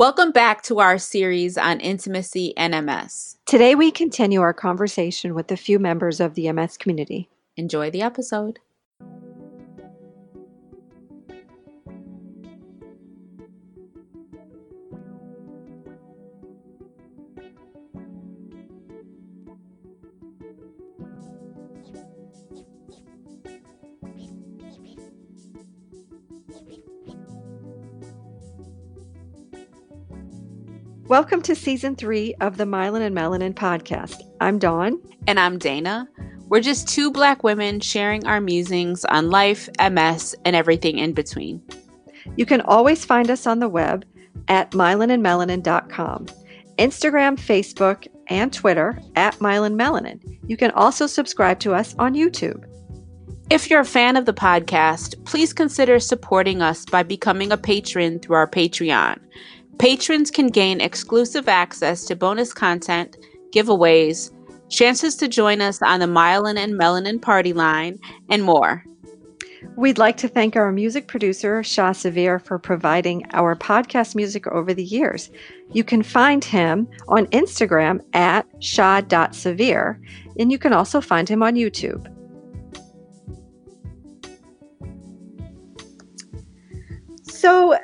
Welcome back to our series on intimacy and MS. Today, we continue our conversation with a few members of the MS community. Enjoy the episode. Welcome to season three of the Myelin and Melanin podcast. I'm Dawn. And I'm Dana. We're just two Black women sharing our musings on life, MS, and everything in between. You can always find us on the web at myelinandmelanin.com, Instagram, Facebook, and Twitter at myelinmelanin. You can also subscribe to us on YouTube. If you're a fan of the podcast, please consider supporting us by becoming a patron through our Patreon. Patrons can gain exclusive access to bonus content, giveaways, chances to join us on the Myelin and Melanin party line, and more. We'd like to thank our music producer, Shah Severe, for providing our podcast music over the years. You can find him on Instagram at shah.severe, and you can also find him on YouTube. So,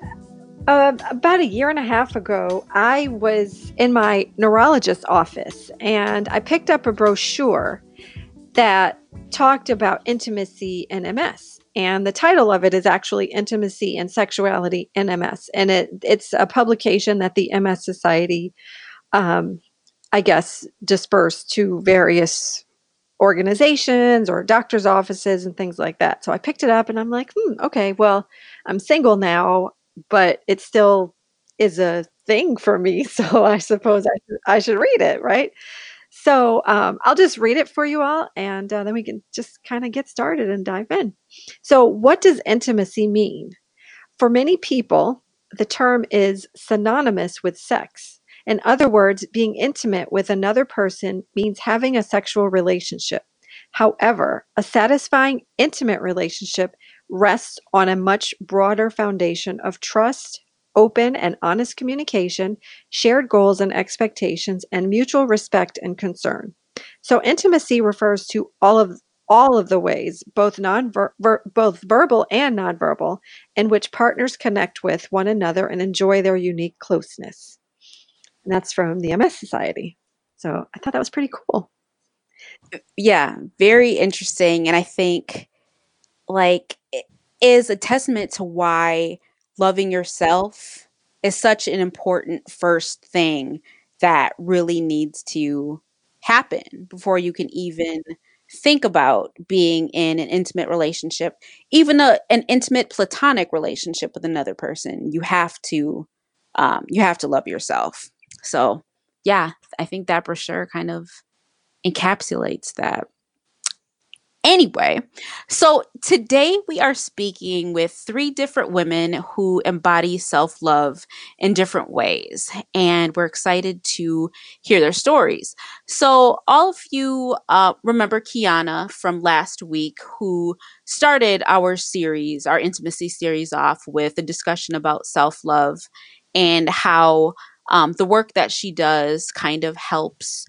uh, about a year and a half ago, I was in my neurologist's office and I picked up a brochure that talked about intimacy and MS. And the title of it is actually Intimacy and Sexuality in MS. And it, it's a publication that the MS Society, um, I guess, dispersed to various organizations or doctor's offices and things like that. So I picked it up and I'm like, hmm, okay, well, I'm single now but it still is a thing for me. So I suppose I should, I should read it, right? So um, I'll just read it for you all, and uh, then we can just kind of get started and dive in. So, what does intimacy mean? For many people, the term is synonymous with sex. In other words, being intimate with another person means having a sexual relationship. However, a satisfying, intimate relationship rests on a much broader foundation of trust, open and honest communication, shared goals and expectations, and mutual respect and concern. So intimacy refers to all of all of the ways, both non ver- both verbal and nonverbal, in which partners connect with one another and enjoy their unique closeness. And that's from the MS Society. So I thought that was pretty cool. Yeah, very interesting. And I think like is a testament to why loving yourself is such an important first thing that really needs to happen before you can even think about being in an intimate relationship even a, an intimate platonic relationship with another person. You have to um, you have to love yourself. So yeah i think that brochure kind of encapsulates that Anyway, so today we are speaking with three different women who embody self love in different ways, and we're excited to hear their stories. So, all of you uh, remember Kiana from last week, who started our series, our intimacy series, off with a discussion about self love and how um, the work that she does kind of helps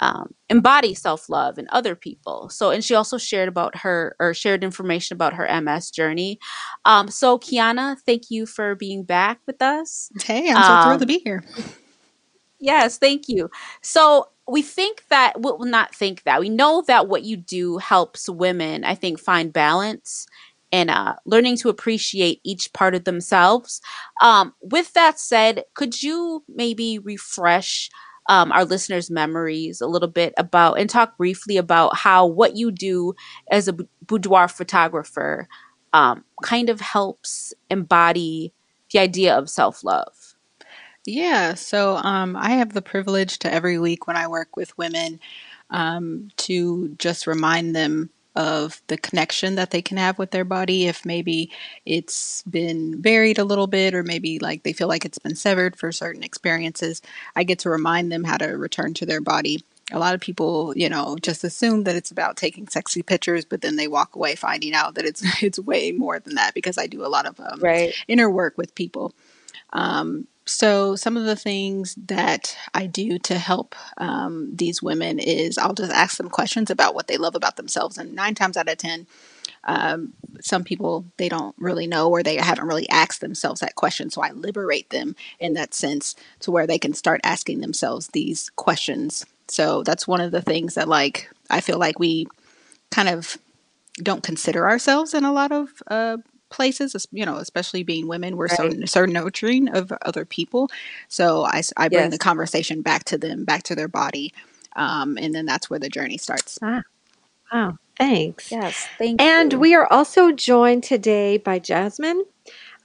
um, embody self love in other people. So, and she also shared about her or shared information about her MS journey. Um, so, Kiana, thank you for being back with us. Hey, I'm so um, thrilled to be here. Yes, thank you. So, we think that, well, not think that, we know that what you do helps women, I think, find balance and uh, learning to appreciate each part of themselves. Um, with that said, could you maybe refresh? Um, our listeners' memories a little bit about and talk briefly about how what you do as a boudoir photographer um, kind of helps embody the idea of self love. Yeah, so um, I have the privilege to every week when I work with women um, to just remind them of the connection that they can have with their body if maybe it's been buried a little bit or maybe like they feel like it's been severed for certain experiences i get to remind them how to return to their body a lot of people you know just assume that it's about taking sexy pictures but then they walk away finding out that it's it's way more than that because i do a lot of um, right. inner work with people um, So, some of the things that I do to help um, these women is I'll just ask them questions about what they love about themselves. And nine times out of 10, um, some people they don't really know or they haven't really asked themselves that question. So, I liberate them in that sense to where they can start asking themselves these questions. So, that's one of the things that, like, I feel like we kind of don't consider ourselves in a lot of uh, places, you know, especially being women, we're so Right. so nurturing of other people. So I I bring the conversation back to them, back to their body, um, and then that's where the journey starts. Ah, wow. Thanks. Yes. Thank you And you. we are also joined today by Jasmine.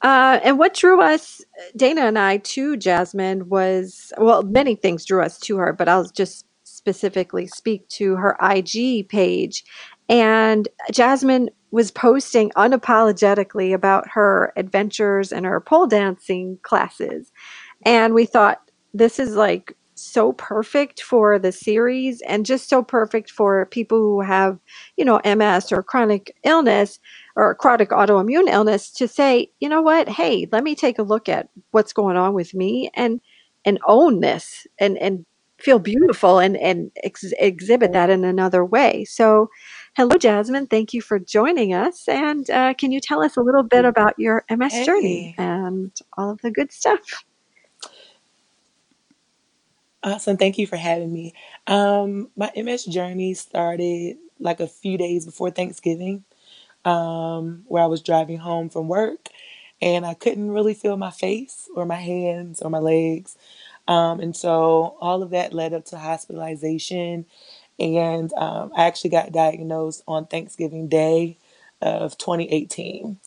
Uh, and what drew us, Dana and I, to Jasmine was well, many things drew us to her, but I'll just specifically speak to her IG page. And Jasmine was posting unapologetically about her adventures and her pole dancing classes. And we thought this is like so perfect for the series and just so perfect for people who have, you know, MS or chronic illness or chronic autoimmune illness to say, you know what, hey, let me take a look at what's going on with me and and own this and and feel beautiful and and ex- exhibit that in another way. So, hello, Jasmine. Thank you for joining us. And uh, can you tell us a little bit about your MS journey and all of the good stuff? awesome. Thank you for having me. Um, my MS journey started like a few days before Thanksgiving, um, where I was driving home from work and I couldn't really feel my face or my hands or my legs. Um, and so all of that led up to hospitalization. And um, I actually got diagnosed on Thanksgiving Day of 2018.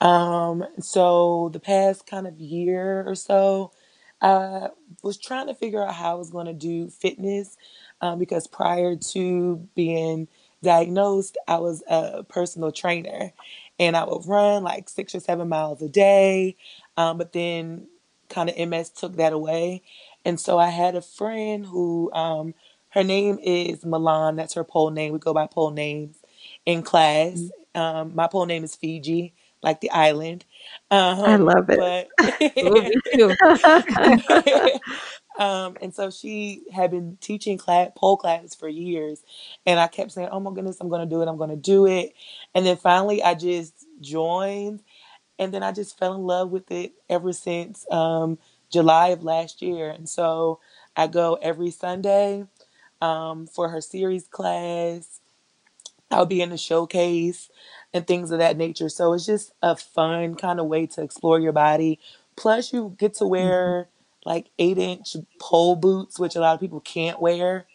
Um, so the past kind of year or so, I was trying to figure out how I was going to do fitness um, because prior to being diagnosed, I was a personal trainer and I would run like six or seven miles a day. Um, but then kind of MS took that away. And so I had a friend who, um, her name is Milan. That's her pole name. We go by pole names in class. Mm, Um, my pole name is Fiji like the island. I Um, love it. but Oh, me too. um, and so she had been teaching class, pole classes for years, and I kept saying, "Oh my goodness, I'm going to do it. I'm going to do it." And then finally, I just joined, and then I just fell in love with it ever since um, July of last year. And so I go every Sunday um, for her series class. I'll be in the showcase and things of that nature. So it's just a fun kind of way to explore your body. Plus, you get to wear like eight inch pole boots, which a lot of people can't wear,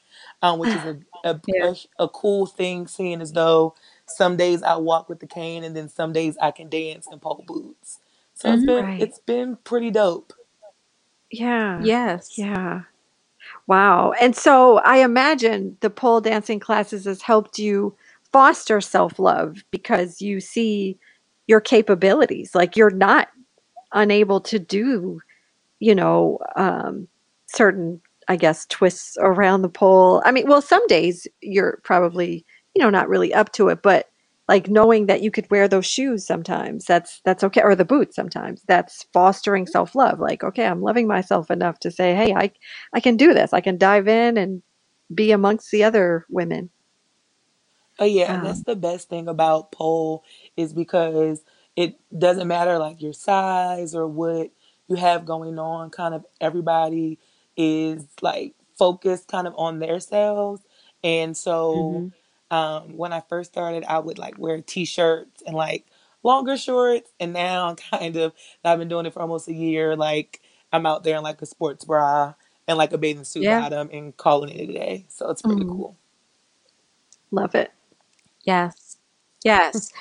um, which is a, a, Yeah. a, a cool thing, seeing as though some days I walk with the cane and then some days I can dance in pole boots. So it's hmm been Right. it's been pretty dope. Yeah. Yes. Yeah. Wow. And so I imagine the pole dancing classes has helped you foster self love because you see your capabilities. Like you're not unable to do, you know, um, certain, I guess, twists around the pole. I mean, well, some days you're probably, you know, not really up to it, but like knowing that you could wear those shoes sometimes, that's that's okay, or the boots sometimes. That's fostering self love. Like, okay, I'm loving myself enough to say, hey, I I can do this. I can dive in and be amongst the other women. Oh yeah, and that's Um, the best thing about pole is because it doesn't matter like your size or what you have going on. Kind of everybody is like focused kind of on their selves. And so hmm um, when I first started, I would like wear t-shirts and like longer shorts. And now I'm kind of I've been doing it for almost a year. Like I'm out there in like a sports bra and like a bathing suit Yeah. bottom and calling it a day. So it's pretty mm, cool. love it. Yes. Yes.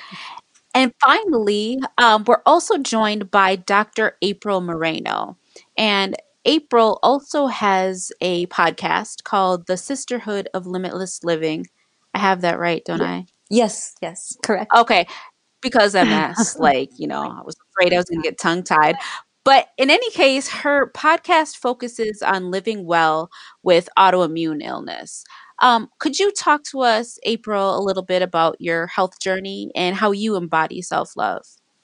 And finally, um, we're also joined by Dr. April Moreno. And April also has a podcast called The Sisterhood of Limitless Living. I have that right, don't Yeah. I? Yes, yes, correct. Okay. Because MS, like, you know, I was afraid I was going to get tongue tied. But in any case, her podcast focuses on living well with autoimmune illness. Um, could you talk to us, April, a little bit about your health journey and how you embody self love?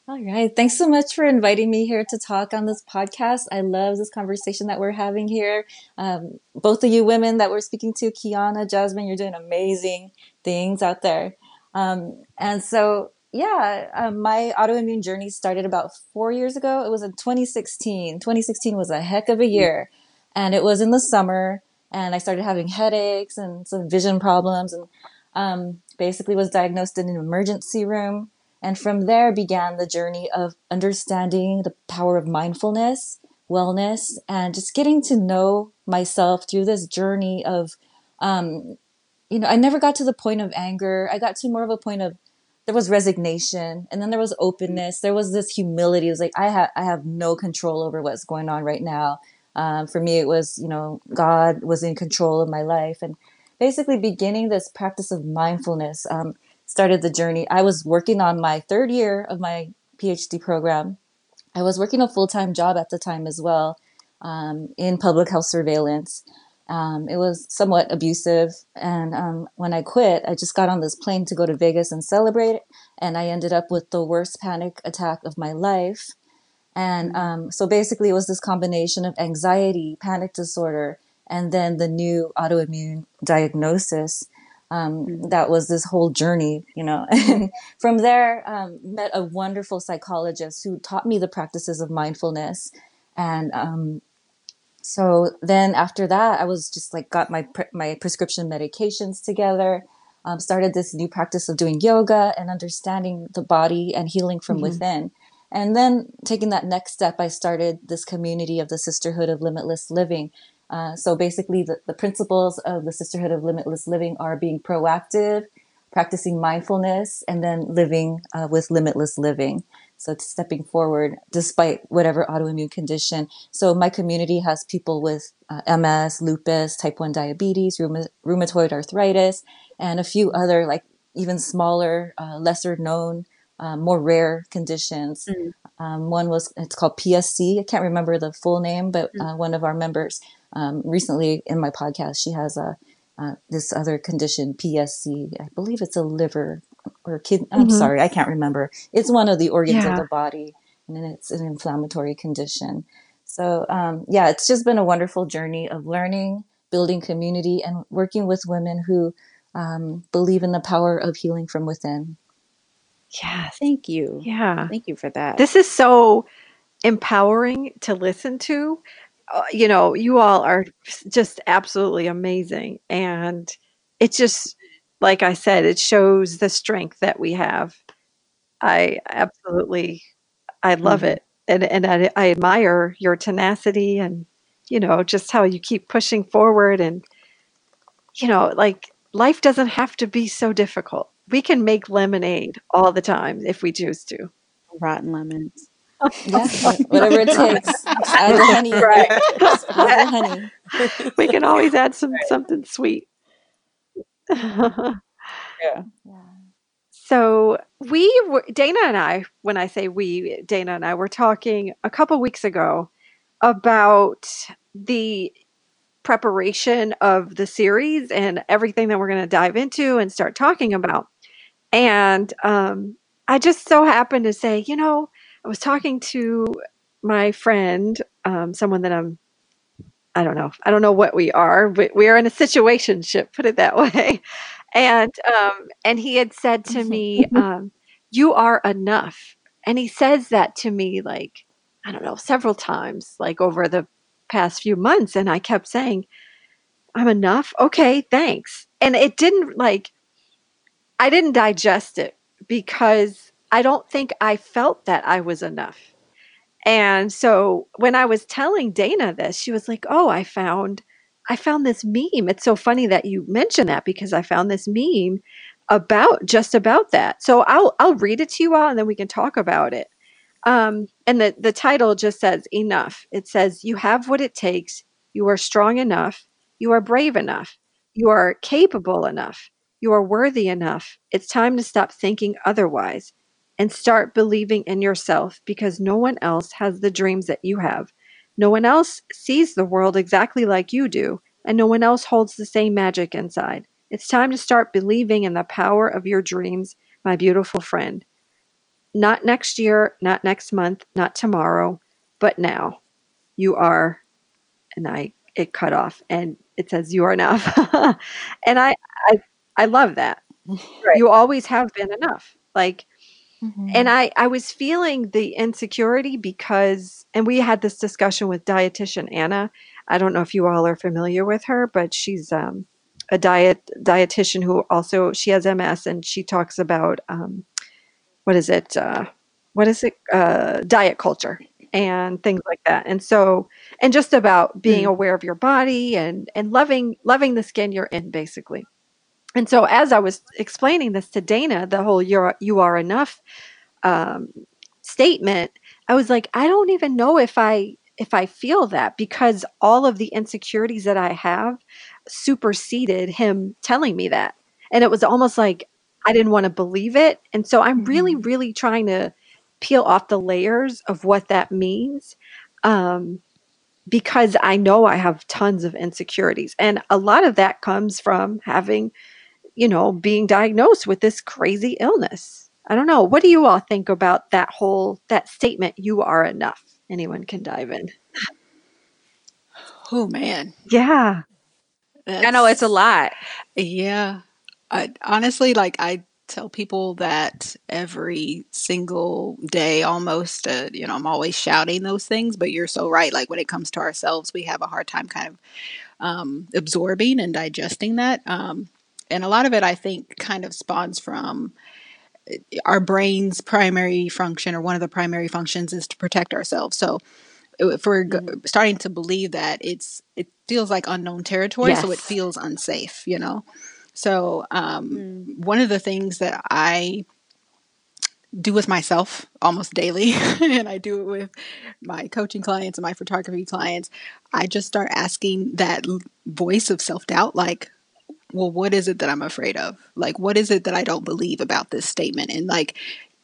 All right. Thanks so much for inviting me here to talk on this podcast. I love this conversation that we're having here. Um, both of you women that we're speaking to, Kiana, Jasmine, you're doing amazing things out there. Um, and so, yeah, um, my autoimmune journey started about four years ago. It was in 2016. 2016 was a heck of a year. And it was in the summer. And I started having headaches and some vision problems. And um, basically was diagnosed in an emergency room and from there began the journey of understanding the power of mindfulness, wellness, and just getting to know myself through this journey of, um, you know, I never got to the point of anger. I got to more of a point of there was resignation and then there was openness. There was this humility. It was like, I have, I have no control over what's going on right now. Um, for me, it was, you know, God was in control of my life and basically beginning this practice of mindfulness. Um, started the journey. I was working on my third year of my PhD program. I was working a full time job at the time as well um, in public health surveillance. Um, it was somewhat abusive. And um, when I quit, I just got on this plane to go to Vegas and celebrate. And I ended up with the worst panic attack of my life. And um, so basically, it was this combination of anxiety, panic disorder, and then the new autoimmune diagnosis um, mm-hmm. that was this whole journey, you know. And from there, um, met a wonderful psychologist who taught me the practices of mindfulness. And um, so then after that, I was just like got my pre- my prescription medications together. Um, started this new practice of doing yoga and understanding the body and healing from mm-hmm. within. And then taking that next step, I started this community of the Sisterhood of Limitless Living, uh, so basically, the, the principles of the Sisterhood of Limitless Living are being proactive, practicing mindfulness, and then living uh, with limitless living. So it's stepping forward despite whatever autoimmune condition. So my community has people with uh, MS, lupus, type 1 diabetes, rheumatoid arthritis, and a few other like even smaller, uh, lesser known, uh, more rare conditions. Mm. Um, one was, it's called PSC. I can't remember the full name, but mm. one of our members um, recently in my podcast, she has a uh, this other condition, PSC. I believe it's a liver or kidney. I'm mm-hmm. sorry, I can't remember. It's one of the organs yeah. of the body, and it's an inflammatory condition. So um, yeah, it's just been a wonderful journey of learning, building community, and working with women who um, believe in the power of healing from within. Yeah, thank you. Yeah, thank you for that. This is so empowering to listen to uh, you know, you all are just absolutely amazing. And it just, like I said, it shows the strength that we have. I absolutely, I love mm-hmm. it. And, and I, I admire your tenacity and, you know, just how you keep pushing forward. And, you know, like life doesn't have to be so difficult. We can make lemonade all the time if we choose to. Rotten lemons yeah, whatever it takes. Add the honey. Right. Add the honey. We can always add some right. something sweet. yeah. So we were Dana and I, when I say we, Dana and I were talking a couple weeks ago about the preparation of the series and everything that we're going to dive into and start talking about. And um, I just so happened to say, you know, I was talking to my friend, um, someone that I'm, I don't know, I don't know what we are, but we are in a situationship, put it that way. And um, and he had said to me, um, "You are enough," and he says that to me like I don't know several times, like over the past few months, and I kept saying, "I'm enough." Okay, thanks. And it didn't like I didn't digest it because I don't think I felt that I was enough. And so when I was telling Dana this, she was like, "Oh, I found I found this meme. It's so funny that you mentioned that because I found this meme about just about that. So I'll I'll read it to you all and then we can talk about it. Um, and the the title just says enough. It says you have what it takes. You are strong enough. You are brave enough. You are capable enough. You are worthy enough. It's time to stop thinking otherwise and start believing in yourself because no one else has the dreams that you have. No one else sees the world exactly like you do, and no one else holds the same magic inside. It's time to start believing in the power of your dreams, my beautiful friend. not next year, not next month, not tomorrow, but now. You are, and I it cut off, and it says you are enough, and I I I love that. Right. You always have been enough. Like Mhm. and I, I was feeling the insecurity because, and we had this discussion with dietitian Anna. I don't know if you all are familiar with her, but she's um, a diet dietitian who also she has MS and she talks about um, what is it? Uh, what is it? Uh, diet culture and things like that. And so, and just about being Mm. aware of your body and and loving loving the skin you're in, basically. And so, as I was explaining this to Dana, the whole "you're you are enough" um, statement, I was like, I don't even know if I if I feel that because all of the insecurities that I have superseded him telling me that, and it was almost like I didn't want to believe it. And so, I'm really, really trying to peel off the layers of what that means. Um, because I know I have tons of insecurities. And a lot of that comes from having, you know, being diagnosed with this crazy illness. I don't know. What do you all think about that whole that statement you are enough? Anyone can dive in. Oh man, Yeah. I know it's a lot. yeah. I honestly like I tell people that every single day almost uh, you know I'm always shouting those things but you're so right like when it comes to ourselves we have a hard time kind of um, absorbing and digesting that um, and a lot of it I think kind of spawns from our brain's primary function or one of the primary functions is to protect ourselves so if we're Mhm. starting to believe that it's it feels like unknown territory so it feels unsafe you know so um, Mm. one of the things that i do with myself almost daily and i do it with my coaching clients and my photography clients i just start asking that voice of self-doubt like well what is it that i'm afraid of? Like what is it that i don't believe about this statement? And like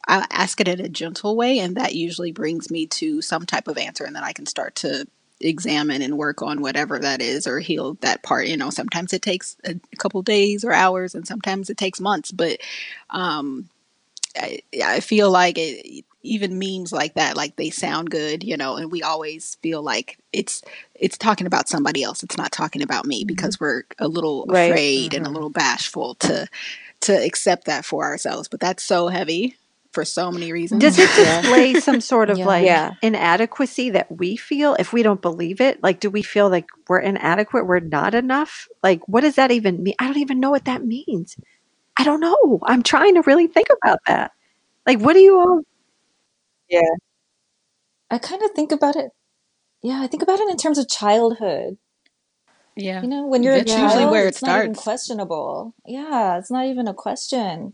i ask it in a gentle way and that usually brings me to some type of answer and then i can start to examine and work on whatever that is or heal that part. You know sometimes it takes a couple days or hours and sometimes it takes months but um I, I feel like it, even memes like that, like they sound good, you know, and we always feel like it's it's talking about somebody else. It's not talking about me because we're a little Right. afraid and a Mhm. little bashful to to accept that for ourselves. But that's so heavy for so many reasons. Does it Yeah. display some sort of Yeah. like Yeah. inadequacy that we feel if we don't believe it? Like, do we feel like we're inadequate? We're not enough? Like, what does that even mean? I don't even know what that means. I don't know. I'm trying to really think about that. Like, what do you all? Yeah. I kind of think about it. Yeah, I think about it in terms of childhood. yeah, You know, when you're a that's usually where it it's not even starts. questionable. Yeah, it's not even a question.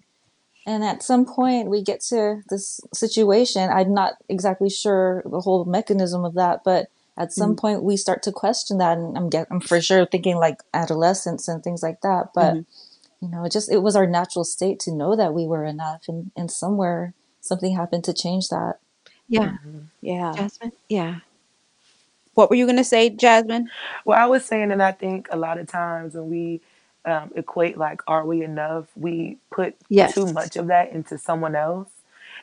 And at some point, we get to this situation. I'm not exactly sure the whole mechanism of that, but at some Mhm. point, we start to question that. And I'm get, I'm for sure thinking like adolescence and things like that. But Mhm. you know, it just it was our natural state to know that we were enough, and and somewhere something happened to change that. Yeah, Mhm. Yeah. Jasmine. Yeah. What were you gonna say, Jasmine? Well, I was saying, and I think a lot of times when we um, equate like, are we enough? We put Yes. too much of that into someone else,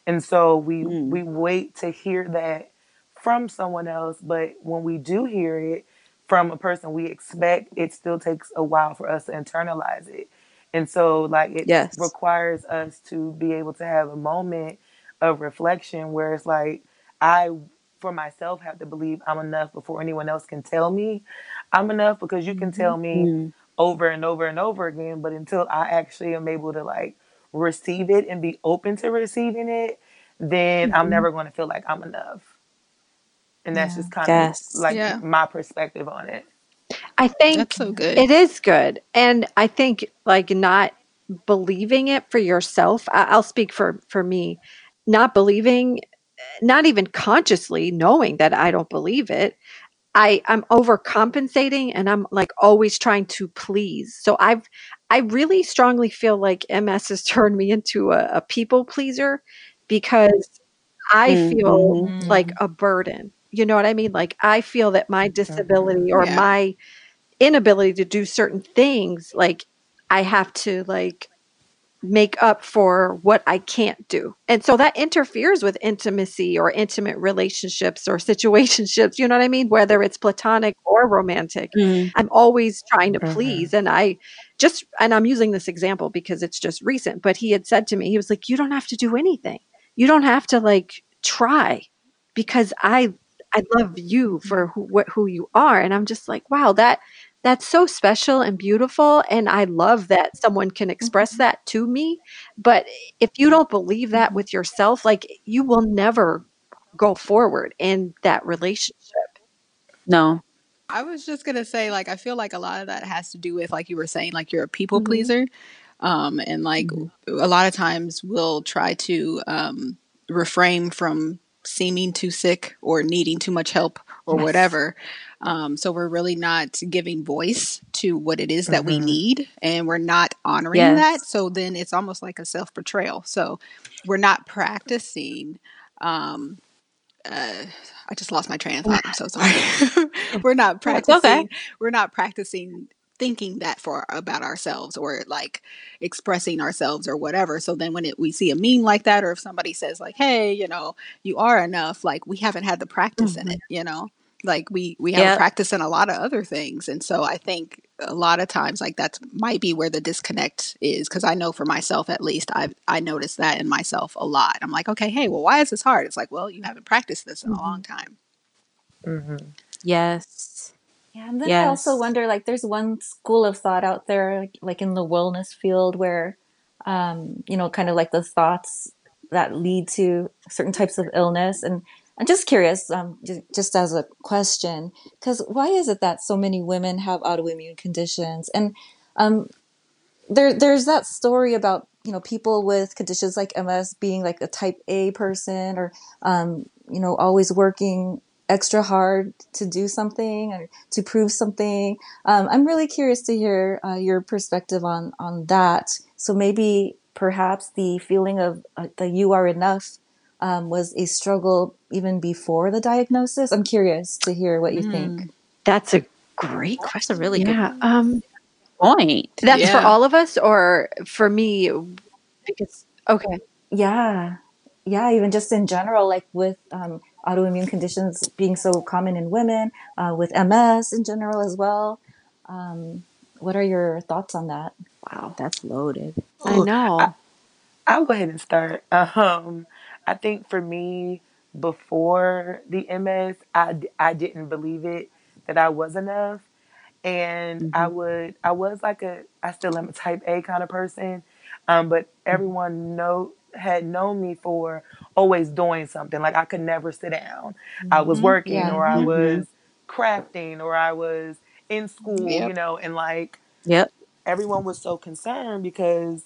and so we Mm. we wait to hear that from someone else. But when we do hear it from a person we expect, it still takes a while for us to internalize it, and so like it Yes. requires us to be able to have a moment of reflection where it's like I for myself have to believe I'm enough before anyone else can tell me I'm enough because you can tell me Mm. over and over and over again, but until I actually am able to like receive it and be open to receiving it, then I'm Mhm. never going to feel like I'm enough. And that's Yeah. just kind Yes. of like Yeah. my perspective on it. I think That's so good. it is good. And I think like not believing it for yourself, I, I'll speak for, for me, not believing, not even consciously knowing that I don't believe it. I, I'm overcompensating and I'm like always trying to please. So I've, I really strongly feel like MS has turned me into a, a people pleaser because I feel mhm. like a burden. You know what I mean? Like I feel that my disability or Yeah. my inability to do certain things, like I have to like make up for what I can't do. And so that interferes with intimacy or intimate relationships or situationships, you know what I mean? Whether it's platonic or romantic. Mm. I'm always trying to Mhm. please. And I just, and I'm using this example because it's just recent, but he had said to me, he was like, You don't have to do anything. You don't have to like try because I, I love you for who, what, who you are. And I'm just like, wow, that, that's so special and beautiful. And I love that someone can express Mhm. that to me. But if you don't believe that with yourself, like you will never go forward in that relationship. No. I was just gonna say, like, I feel like a lot of that has to do with, like you were saying, like you're a people Mhm. pleaser, um, and like Mhm. a lot of times we'll try to um, refrain from seeming too sick or needing too much help or Yes. whatever. Um, so we're really not giving voice to what it is that we Mhm. need, and we're not honoring that. So then it's almost like a self betrayal. So we're not practicing. Um, uh, I just lost my train of thought. I'm so sorry. we're not No, it's okay. practicing. We're not practicing thinking that for about ourselves or like expressing ourselves or whatever. So then when it, we see a meme like that, or if somebody says like, "Hey, you know, you are enough," like we haven't had the practice in Mhm. it. You know, like we we haven't Yep. practiced in a lot of other things, and so I think a lot of times like that might be where the disconnect is because I know for myself at least I I noticed that in myself a lot. I'm like, okay, hey, well, why is this hard? It's like, well, you haven't practiced this in a long time. Mhm. Yes. Yeah, and then I also wonder, like, there's one school of thought out there, like, like in the wellness field, where, um, you know, kind of like the thoughts that lead to certain types of illness. And I'm just curious, um, just, as a question, because why is it that so many women have autoimmune conditions? And um, there, there's that story about you know people with conditions like MS being like a type A person, or um, you know, always working extra hard to do something or to prove something. Um, I'm really curious to hear uh, your perspective on on that. So maybe perhaps the feeling of uh, that you are enough um, was a struggle even before the diagnosis. I'm curious to hear what you think. Mm, That's a great That's a question. really good Yeah. Um, point. that's for all of us or for me? Because, okay. Yeah, yeah, even just in general, like with um, autoimmune conditions being so common in women, uh, with MS in general as well. Um, what are your thoughts on that? Wow, that's loaded. I Ooh, I, know. I'll go ahead and start. Um, I think for me, before the MS, I, d- I didn't believe it that I was enough. And I hmm would, I was like a, I still am a type A kind of person. Um, but everyone know, had known me for always doing something. Like I could never sit down. I was hmm working Yeah. or I hmm was crafting or I was in school, you Yep. know, and like Yep. everyone was so concerned because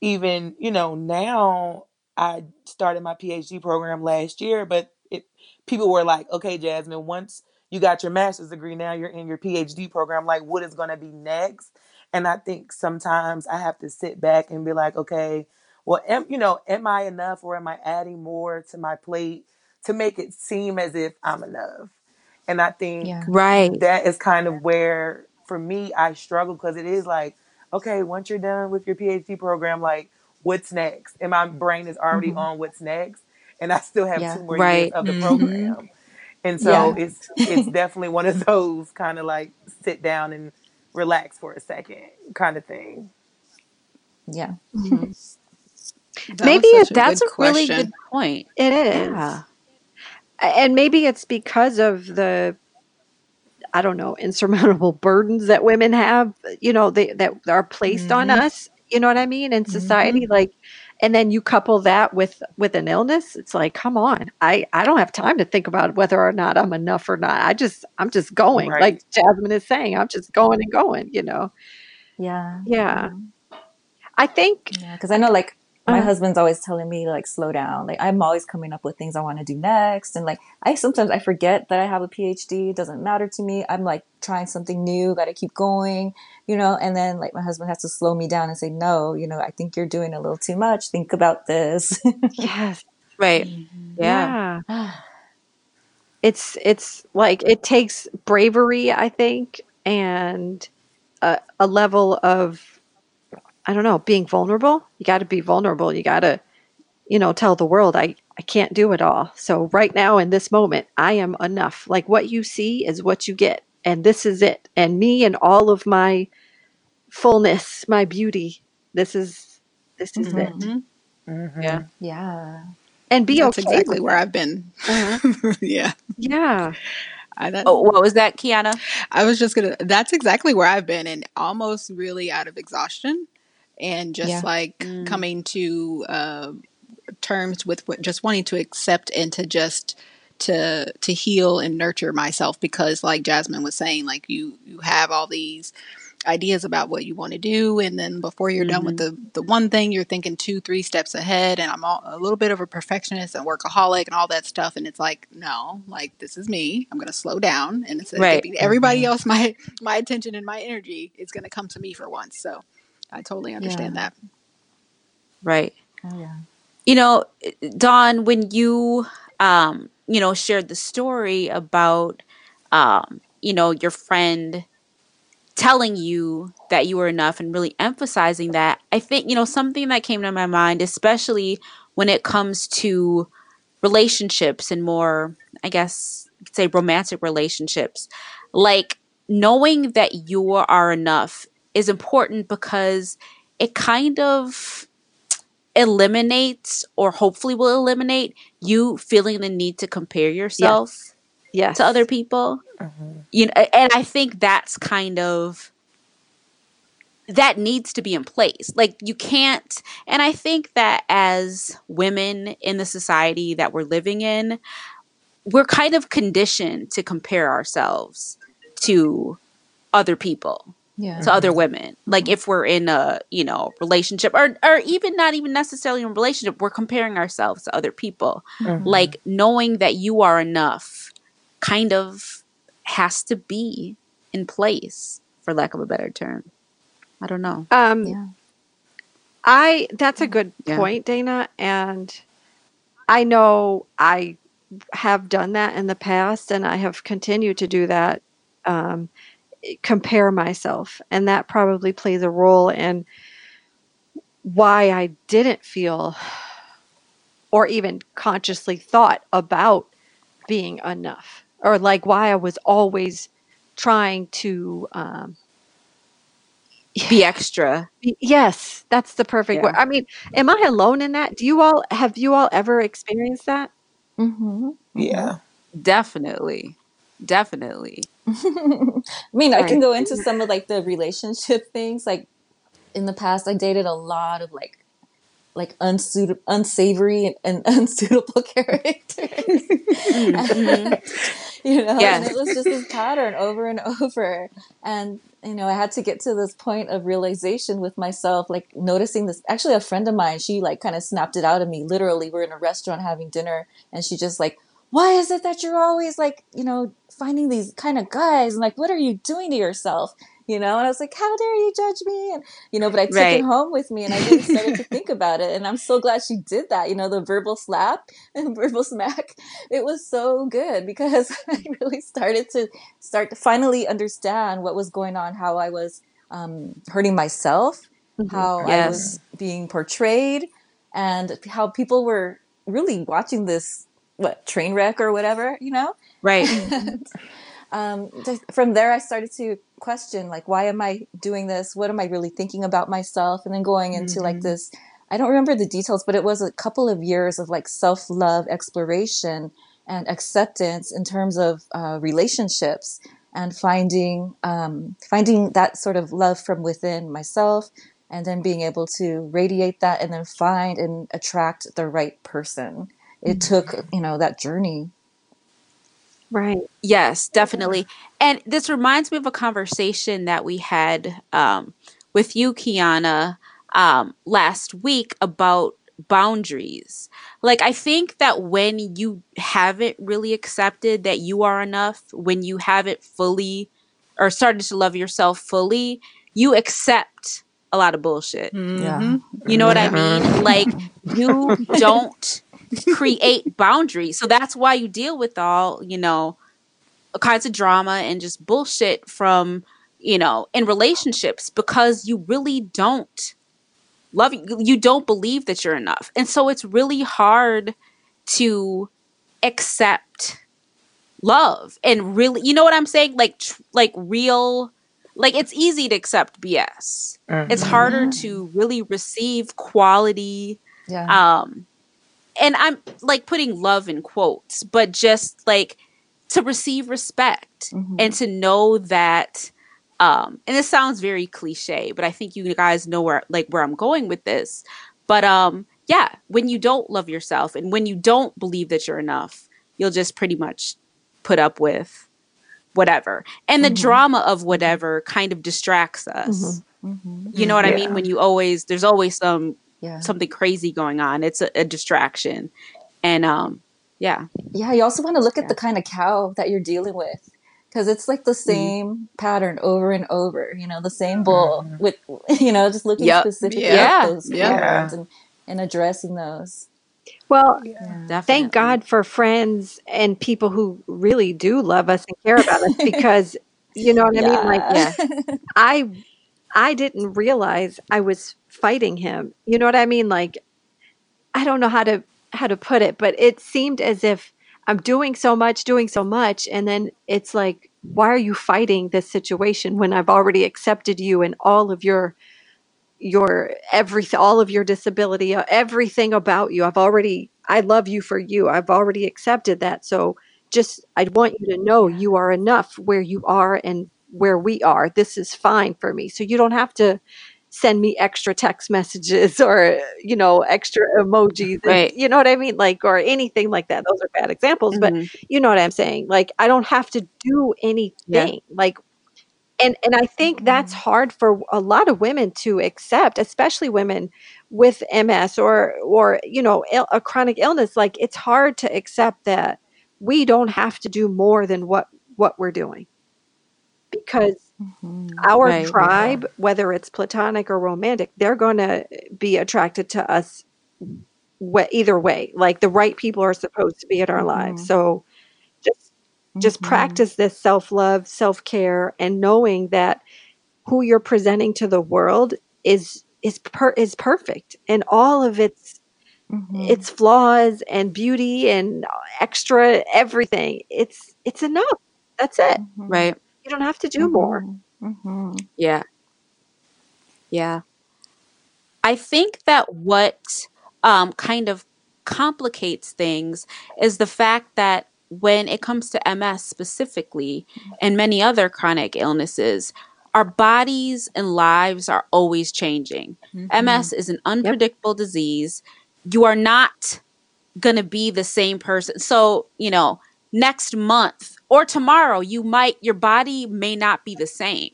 even you know now i started my phd program last year but it people were like okay jasmine once you got your master's degree now you're in your phd program like what is going to be next and i think sometimes i have to sit back and be like okay well am, you know am i enough or am i adding more to my plate to make it seem as if i'm enough and i think Yeah. Right. that is kind of where for me I struggle because it is like, okay, once you're done with your PhD program, like what's next? And my brain is already hmm on what's next. And I still have Yeah. two more years of the hmm program. And so Yeah. it's it's definitely one of those kind of like sit down and relax for a second kind of thing. Yeah. hmm That Maybe was it, such a That's good a really good point. it is. Yeah. And maybe it's because of the I don't know, insurmountable burdens that women have, you know, they, that are placed on hmm us, you know what I mean, in society like and then you couple that with with an illness, it's like, come on. I I don't have time to think about whether or not I'm enough or not. I just I'm just going. Right. Like Jasmine is saying, I'm just going and going, you know. Yeah. Yeah. hmm I think Yeah. Because I know, like, my uh, husband's always telling me, like, slow down. Like, I'm always coming up with things I want to do next. And, like, I sometimes I forget that I have a PhD. It doesn't matter to me. I'm, like, trying something new, got to keep going, you know? And then, like, my husband has to slow me down and say, no, you know, I think you're doing a little too much. Think about this. yes. Right. hmm Yeah. Yeah. It's it's like it takes bravery, I think, and a, a level of I don't know, being vulnerable. You got to be vulnerable. You got to, you know, tell the world I I can't do it all. So right now in this moment, I am enough. Like what you see is what you get, and this is it. And me and all of my fullness, my beauty. This is this is it. Mhm. Mhm. Yeah. Yeah. And be That's okay. exactly where. I've been. Uh-huh. yeah. Yeah. I, that, Oh, what was that, Kiana? I was just gonna. That's exactly where I've been, and almost really out of exhaustion, and just Yeah. like Mm. coming to uh, terms with what, just wanting to accept and to just to to heal and nurture myself because, like Jasmine was saying, like you you have all these ideas about what you want to do and then before you're done with Mm-hmm. the the one thing you're thinking two three steps ahead and i'm all, a little bit of a perfectionist and workaholic and all that stuff and it's like no like this is me i'm going to slow down and it's Right. giving everybody Mhm. else my my attention and my energy is going to come to me for once so i totally understand Yeah. that Right. Oh yeah. You know, Dawn, when you um, you know, shared the story about um, you know, your friend telling you that you were enough and really emphasizing that, I think, you know, something that came to my mind, especially when it comes to relationships and more, I guess, you could say romantic relationships, like knowing that you are enough is important because it kind of eliminates or hopefully will eliminate you feeling the need to compare yourself Yes. to other people Mhm. you know and i think that's kind of that needs to be in place like you can't and i think that as women in the society that we're living in we're kind of conditioned to compare ourselves to other people Yeah. to other women like if we're in a you know relationship or or even not even necessarily in a relationship we're comparing ourselves to other people Mhm. like knowing that you are enough kind of has to be in place for lack of a better term i don't know Um, Yeah. I that's a good Yeah. point, Dana, and I know I have done that in the past, and I have continued to do that. Um, compare myself, and that probably plays a role in why I didn't feel or even consciously thought about being enough, or like why I was always trying to. Um, be extra Yes, that's the perfect word. I mean, am I alone in that? Do you all have you all ever experienced that? Mm-hmm. Yeah. definitely definitely I mean, I can go into some of like the relationship things. Like in the past, I dated a lot of like like unsuitable, unsavory, and, and unsuitable characters. Mhm. you know, and it was just this pattern over and over. And you know, I had to get to this point of realization with myself, like noticing this. Actually, a friend of mine, she like kind of snapped it out of me. Literally, we're in a restaurant having dinner, and she just like, "Why is it that you're always like, you know, finding these kind of guys? And like, what are you doing to yourself?" You know, and I was like, "How dare you judge me?" And you know, but I took Right. it home with me, and I really started to think about it. And I'm so glad she did that. You know, the verbal slap and verbal smack. It was so good because I really started to start to finally understand what was going on, how I was um, hurting myself, Mhm. how I was being portrayed, and how people were really watching this what train wreck or whatever, you know. right And um, th- from there, I started to question like, why am I doing this? What am I really thinking about myself? And then going into like Mhm. this. I don't remember the details, but it was a couple of years of like self love exploration and acceptance in terms of uh, relationships and finding um, finding that sort of love from within myself and then being able to radiate that and then find and attract the right person it took you know that journey Right. Yes, definitely. And this reminds me of a conversation that we had um, with you, Kiana, um, last week about boundaries. Like, I think that when you haven't really accepted that you are enough, when you haven't fully or started to love yourself fully, you accept a lot of bullshit. Mhm. You know what I Mhm. mean? Like you don't create boundaries. So that's why you deal with all, you know, kinds of drama and just bullshit from, you know, in relationships because you really don't love you you don't believe that you're enough and so it's really hard to accept love and really you know what i'm saying like tr- like real like it's easy to accept bs it's Mhm. harder to really receive quality Yeah. um and i'm like putting love in quotes but just like to receive respect Mhm. and to know that um and this sounds very cliche but i think you guys know where like where i'm going with this but um yeah when you don't love yourself and when you don't believe that you're enough you'll just pretty much put up with whatever and the Mhm. drama of whatever kind of distracts us Mhm. you know what i mean when you always there's always some Yeah. something crazy going on it's a, a distraction and um yeah Yeah, you also want to look at Yeah. the kind of cow that you're dealing with because it's like the Mm-hmm. same pattern over and over, you know, the same bull with, you know, just looking Yep. specifically Yeah. at those Yeah. patterns and, and addressing those. Well, Yeah. thank God for friends and people who really do love us and care about us because you know what I mean? Like Yeah. yeah I I didn't realize I was fighting him. You know what I mean? Like I don't know how to how to put it, but it seemed as if I'm doing so much, doing so much, and then it's like, why are you fighting this situation when I've already accepted you and all of your your everything, all of your disability, uh, everything about you. I've already, I love you for you. I've already accepted that. So just, I want you to know you are enough where you are and where we are. This is fine for me. So you don't have to send me extra text messages or, you know, extra emojis. and- right You know what I mean? Like, or anything like that. Those are bad examples, but Mhm. you know what I'm saying? Like, I don't have to do yeah anything. Like, and and I think that's Mhm. hard for a lot of women to accept, especially women with MS or or you know Ill, a chronic illness. Like it's hard to accept that we don't have to do more than what what we're doing because Mhm. our right Yeah. tribe, whether it's platonic or romantic, they're going to be attracted to us wh- either way. Like the right people are supposed to be in our lives. Mhm. So just just Mhm. practice this self-love, self-care and knowing that who you're presenting to the world is is per, is perfect and all of its Mhm. its flaws and beauty and extra everything. It's it's enough. That's it. Mhm. right You don't have to do more. Mhm. Mhm. yeah yeah I think that what um, kind of complicates things is the fact that when it comes to MS specifically and many other chronic illnesses, our bodies and lives are always changing. Mhm. MS is an Yep. unpredictable disease. You are not going to be the same person. So, you know, next month or tomorrow, you might, your body may not be the same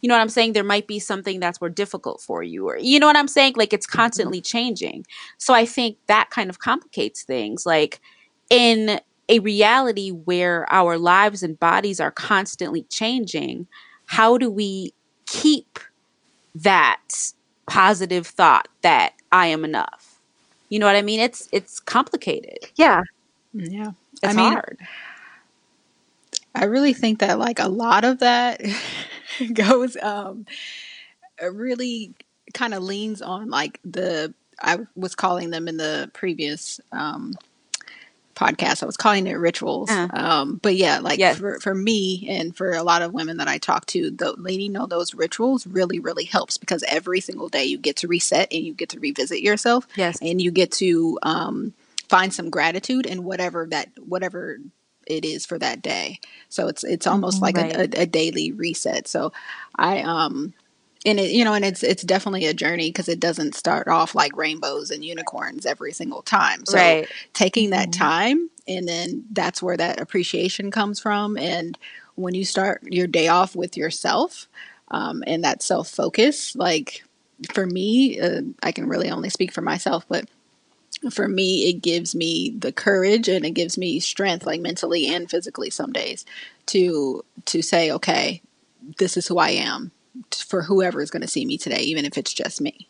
you know what I'm saying? There might be something that's more difficult for you, or you know what I'm saying? Like it's mm-hmm. constantly changing. So I think that kind of complicates things. Like in a reality where our lives and bodies are constantly changing, how do we keep that positive thought that I am enough? You know what I mean? It's it's complicated. Yeah. Mm, yeah. It's I mean, hard. I really think that like a lot of that goes um really kind of leans on like the I was calling them in the previous um podcast. I was calling it rituals. Uh, Um, but yeah, like yes. for, for me and for a lot of women that I talk to, the lady know those rituals really, really helps because every single day you get to reset and you get to revisit yourself Yes. and you get to um, find some gratitude in whatever that whatever it is for that day. So it's it's almost Mhm. like Right. a, a, a daily reset. So I um and it you know and it's it's definitely a journey because it doesn't start off like rainbows and unicorns every single time. So Right. taking that Mhm. time and then that's where that appreciation comes from and when you start your day off with yourself um, and that self focus like for me uh, i can really only speak for myself but for me it gives me the courage and it gives me strength like mentally and physically some days to to say okay this is who i am for whoever is going to see me today even if it's just me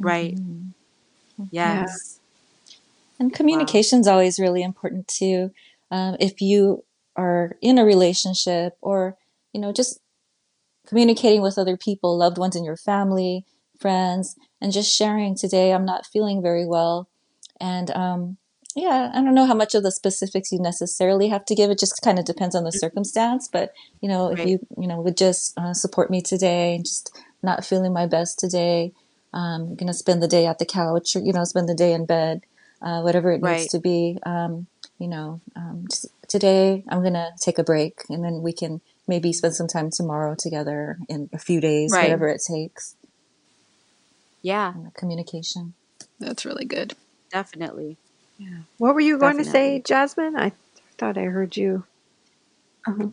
Right. Mhm. Yeah. Yes. And communication's always really important too. Um, if you are in a relationship or, you know, just communicating with other people, loved ones in your family, friends, and just sharing today. I'm not feeling very well. And um, yeah, I don't know how much of the specifics you necessarily have to give. It just kind of depends on the circumstance. But, you know, if you, you know, would just uh, support me today and just not feeling my best today, um, going to spend the day at the couch or, you know, spend the day in bed, uh, whatever it needs to be. Um, you know, um, just today I'm going to take a break and then we can maybe spend some time tomorrow together in a few days, Right. whatever it takes. Yeah, And the communication. That's really good. definitely. Yeah. What were you going to say, Jasmine? I thought I heard you. Uh-huh.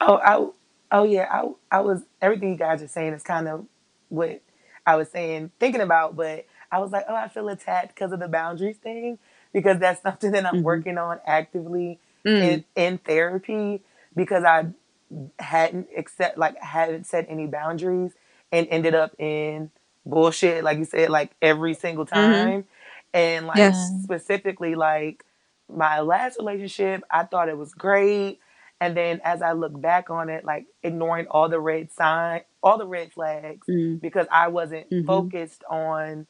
Oh, I, oh yeah, I, I was everything you guys are saying is kind of what I was saying, thinking about, but I was like, oh, I feel attacked because of the boundaries thing, because that's something that I'm Mhm. working on actively Mm. in in therapy because I hadn't accept like hadn't set any boundaries and ended up in bullshit, like you said, like every single time, and like Yes. specifically like my last relationship, I thought it was great. And then as I look back on it, like ignoring all the red sign, all the red flags, Mm. because I wasn't Mhm. focused on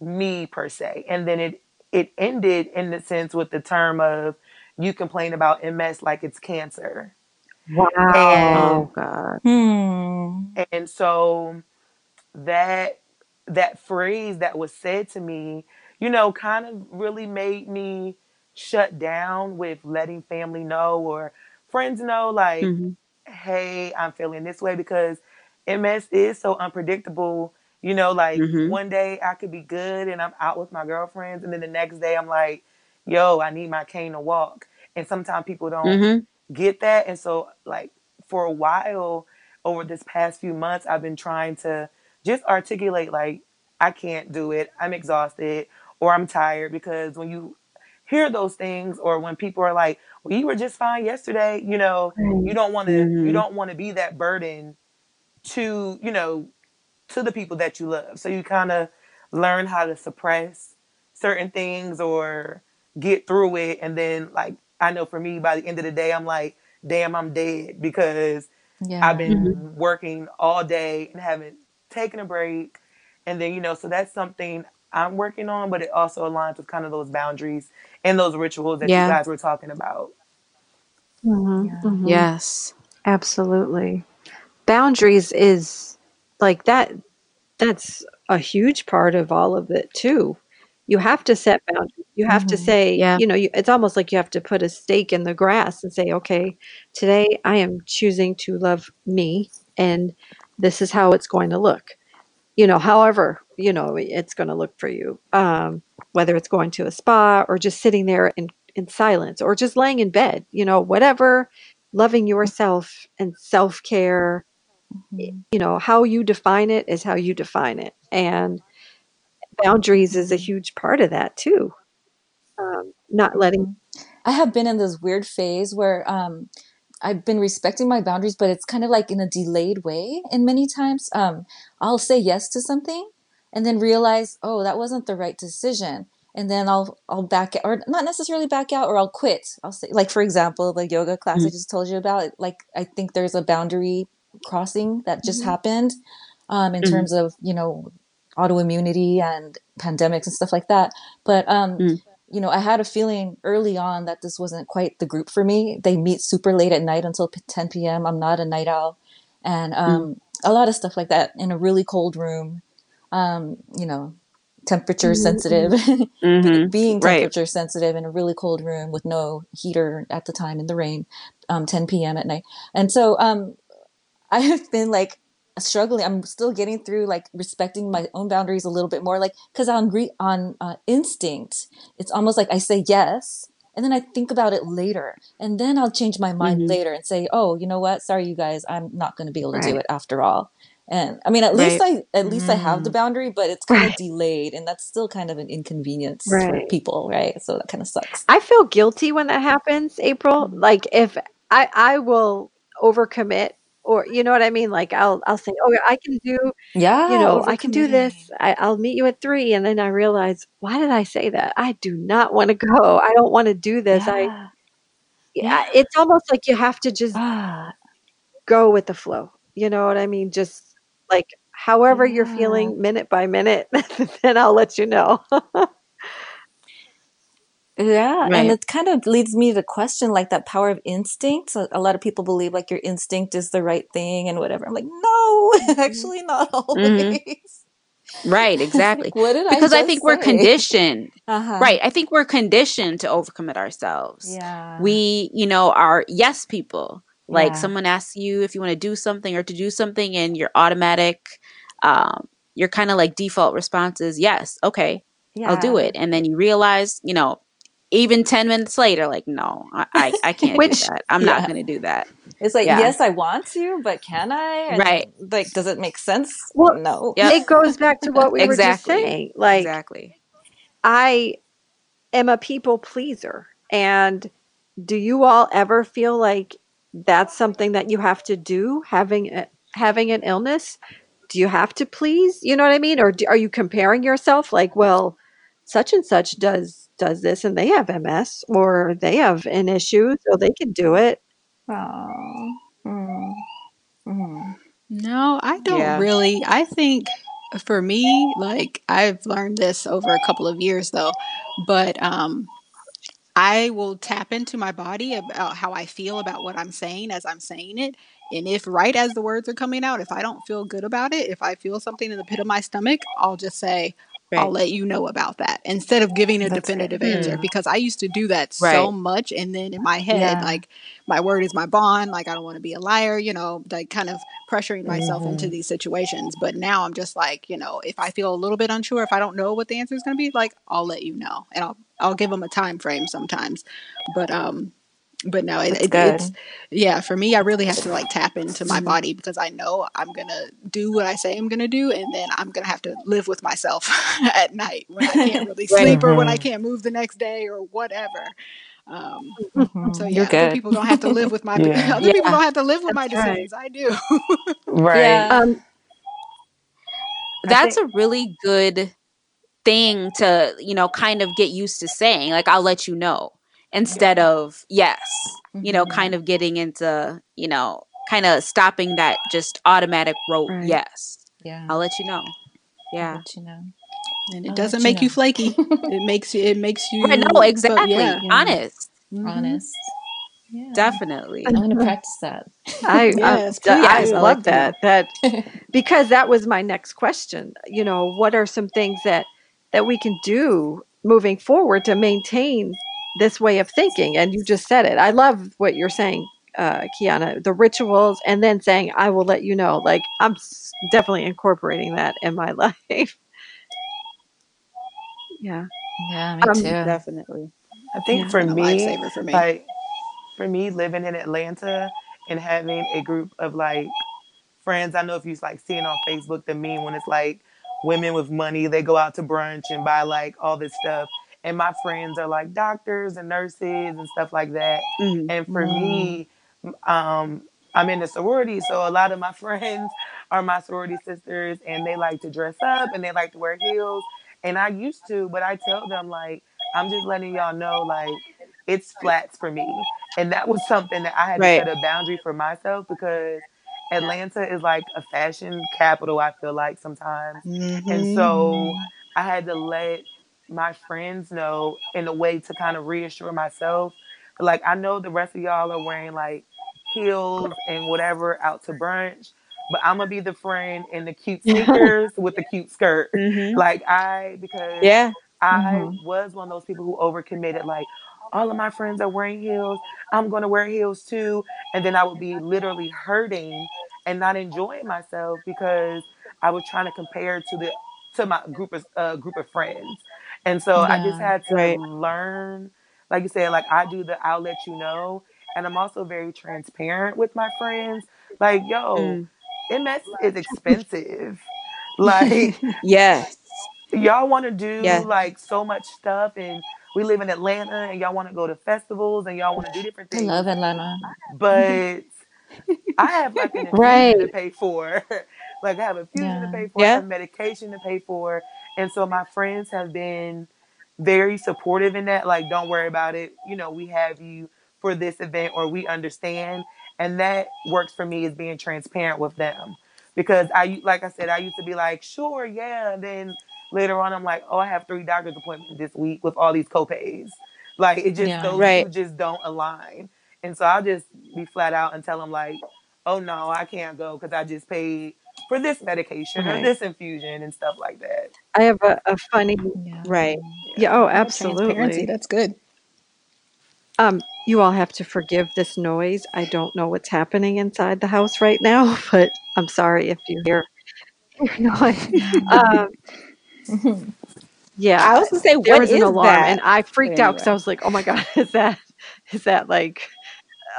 me per se. And then it it ended in the sense with the term of you complain about MS like it's cancer. Wow. And Oh, God. Hmm. and so that that phrase that was said to me, you know, kind of really made me shut down with letting family know or friends know like Mhm. hey, I'm feeling this way because MS is so unpredictable. You know, like Mhm. one day I could be good and I'm out with my girlfriends, and then the next day I'm like, yo, I need my cane to walk. And sometimes people don't Mhm. get that. And so, like, for a while over this past few months, I've been trying to just articulate, like, I can't do it, I'm exhausted, or I'm tired. Because when you hear those things, or when people are like, well, you were just fine yesterday, you know, you don't want to you don't want to be that burden to you know to the people that you love so you kind of learn how to suppress certain things or get through it and then like i know for me by the end of the day i'm like damn i'm dead because Yeah. i've been Mhm. working all day and haven't taken a break and then you know so that's something i'm working on but it also aligns with kind of those boundaries and those rituals that you guys were talking about Mhm, Yeah. mhm. Yes. Absolutely. Boundaries is like that. That's a huge part of all of it too. You have to set boundaries. You have to Mhm. say, Yeah. you know, you, it's almost like you have to put a stake in the grass and say, okay, today I am choosing to love me, and this is how it's going to look. You know, however, you know, it's going to look for you. Um, whether it's going to a spa or just sitting there in, in silence or just laying in bed, you know, whatever, loving yourself and self care Mhm. you know how you define it is how you define it and boundaries is a huge part of that too um, not letting Mhm. I have been in this weird phase where um, I've been respecting my boundaries, but it's kind of like in a delayed way. And many times, um, I'll say yes to something, and then realize, oh, that wasn't the right decision, and then I'll I'll back out, or not necessarily back out, or I'll quit. I'll say, like for example, the yoga class I Mhm. just told you about. Like I think there's a boundary crossing that just Mhm. happened, um, in Mhm. terms of you know autoimmunity and pandemics and stuff like that. But um, Mm. You know, I had a feeling early on that this wasn't quite the group for me. They meet super late at night until 10 p.m. I'm not a night owl. And Mm. um, a lot of stuff like that in a really cold room, um, you know, temperature Mhm, sensitive, Mhm. being Right. temperature sensitive in a really cold room with no heater at the time in the rain, um, 10 p.m. at night. And so um, I have been like struggling. I'm still getting through like respecting my own boundaries a little bit more, like because on re- on uh, instinct, it's almost like I say yes, and then I think about it later, and then I'll change my mind Mhm. later and say, oh, you know what? Sorry, you guys, I'm not going to be able to do it after all. And I mean, at least I at least I have the Mm. boundary, but it's kind of delayed, and that's still kind of an inconvenience for people, right? So that kind of sucks. i feel guilty when that happens april Mm. like if i i will overcommit or you know what i mean like i'll i'll say oh yeah, i can do yeah, you know i can do this. I, i'll meet you at three and then i realize why did i say that i do not want to go i don't want to do this i Yeah, yeah, yeah. it's almost like you have to just Ah, go with the flow. You know what I mean? Just like however you're feeling minute by minute, then I'll let you know. Yeah, and it kind of leads me to question like that power of instinct. So a lot of people believe like your instinct is the right thing and whatever. I'm like, no, actually not always. Right, exactly. Like, what did I Because I just think we're say? conditioned. Uh-huh. Right. I think we're conditioned to overcommit ourselves. Yeah. We, you know, are yes people. Like Yeah. someone asks you if you want to do something or to do something and your automatic um your kind of like default response is yes, okay, I'll do Yeah. it. And then you realize, you know, even 10 minutes later, like, no, I, I, I can't Which- do that. I'm Yeah. not going to do that. It's like, Yeah. yes, I want to, but can I? And, Right. Like, does it make sense? Well, no. Yep. It goes back to what we were just saying. Like, exactly. I am a people pleaser. And do you all ever feel like that's something that you have to do having a, having an illness? Do you have to please? You know what I mean? Or do, are you comparing yourself like, well, such and such does does this and they have MS or they have an issue so they can do it. Mm. Mm. No, I don't Yeah. really. I think for me, like I've learned this over a couple of years though, but um I will tap into my body about how I feel about what I'm saying as I'm saying it. And if right as the words are coming out, if I don't feel good about it, if I feel something in the pit of my stomach, I'll just say, I'll let you know about that instead of giving a That's definitive good. answer Hmm. because I used to do that so much. And then in my head, Yeah. like my word is my bond, like I don't want to be a liar, you know, like kind of pressuring myself into Mhm. these situations. But now I'm just like, you know, if I feel a little bit unsure, if I don't know what the answer is going to be, like I'll let you know and I'll, I'll give them a time frame sometimes. But, um, but no, it, it, it's yeah. For me, I really have to like tap into my body because I know I'm gonna do what I say I'm gonna do, and then I'm gonna have to live with myself at night when I can't really Right. sleep or when I Mhm. can't move the next day or whatever. Um, Mhm. so You're yeah, other people don't have to live with my Yeah. other people don't have to live with my right. decisions. I do. Right. Yeah. Um, That's think a really good thing to, you know, kind of get used to saying. Like, I'll let you know instead of yes, you know, Mhm. kind of getting into, you know, kind of stopping that just automatic rote Right. yes. Yeah. I'll let you know. I'll Yeah. let you know. and it I'll doesn't let you make you flaky. It makes you. It makes you. Right. No, exactly. yeah. Yeah. Honest. Mhm. Honest. Yeah. Definitely. I'm gonna practice that. I, I, Yes, I Yes, please I do. love like that. That because that was my next question. You know, what are some things that that we can do moving forward to maintain this way of thinking? And you just said it. I love what you're saying, uh, Kiana. The rituals, and then saying, "I will let you know." Like I'm definitely incorporating that in my life. Yeah. Yeah, me Um, too. Definitely. I think Yeah. for me, lifesaver for me. like for me living in Atlanta and having a group of like friends. I know if you like seeing on Facebook the meme when it's like women with money, they go out to brunch and buy like all this stuff. And my friends are like doctors and nurses and stuff like that. Mhm. And for Mm. me, um, I'm in a sorority, so a lot of my friends are my sorority sisters, and they like to dress up and they like to wear heels. And I used to, but I tell them like, I'm just letting y'all know like it's flats for me. And that was something that I had to set a boundary for myself because Atlanta is like a fashion capital, I feel like sometimes. And Mhm. so I had to let my friends know in a way to kind of reassure myself. Like, I know the rest of y'all are wearing like heels and whatever out to brunch, but I'm gonna be the friend in the cute sneakers with the cute skirt. Mhm. Like, I, because Yeah. I Mhm. was one of those people who overcommitted. Like, all of my friends are wearing heels. I'm to wear heels too. And then I would be literally hurting and not enjoying myself because I was trying to compare to the to my group of uh, group of friends. And so I just Yeah. had to Right. learn, like you said, like I do the I'll let you know. And I'm also very transparent with my friends. Like, yo, Mm. MS is expensive. Like, Yes. y'all want to do Yes. like so much stuff and we live in Atlanta and y'all want to go to festivals and y'all want to do different things. I love Atlanta. but I have like an Right. to pay for like I have a infusion to pay for I Yeah. have medication to pay for and so my friends have been very supportive in that like don't worry about it you know we have you for this event or we understand and that works for me is being transparent with them because I like I said I used to be like sure yeah and then later on I'm like oh I have three doctor's appointments this week with all these copays like it just Yeah. those Right. just don't align and so I'll just be flat out and tell them like oh no I can't go because I just paid for this medication or this infusion and stuff like that I have a, a funny. Yeah. Right. Yeah. Oh, More Transparency. absolutely. That's good. Um, you all have to forgive this noise. I don't know what's happening inside the house right now, but I'm sorry if you hear noise. Um, yeah, I was gonna say, there what was is an alarm, that? and I freaked out because I was like, "Oh my god, is that is that like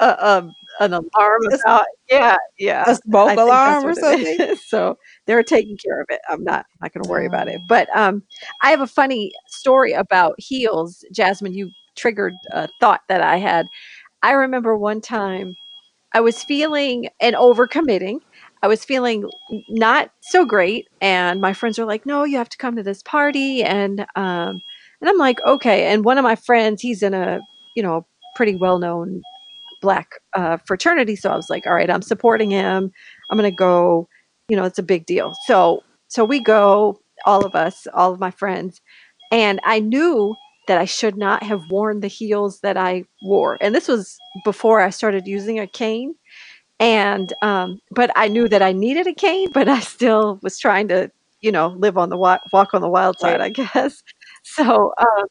a, a an alarm about?" Yeah, yeah. a smoke I think that's alarm or something? So they're taking care of it. I'm not not going to worry about it. But um, I have a funny story about heels. Jasmine, you triggered a thought that I had. I remember one time I was feeling and overcommitting. I was feeling not so great, and my friends were like, "No, you have to come to this party." And um, and I'm like, "Okay." And one of my friends, he's in a you know pretty well known black uh, fraternity, so I was like, "All right, I'm supporting him. I'm gonna go." You know, it's a big deal. So so we go, all of us, all of my friends, and I knew that I should not have worn the heels that I wore. And this was before I started using a cane. And um, but I knew that I needed a cane, but I still was trying to, you know, live on the wi- walk on the wild side, I guess. So um,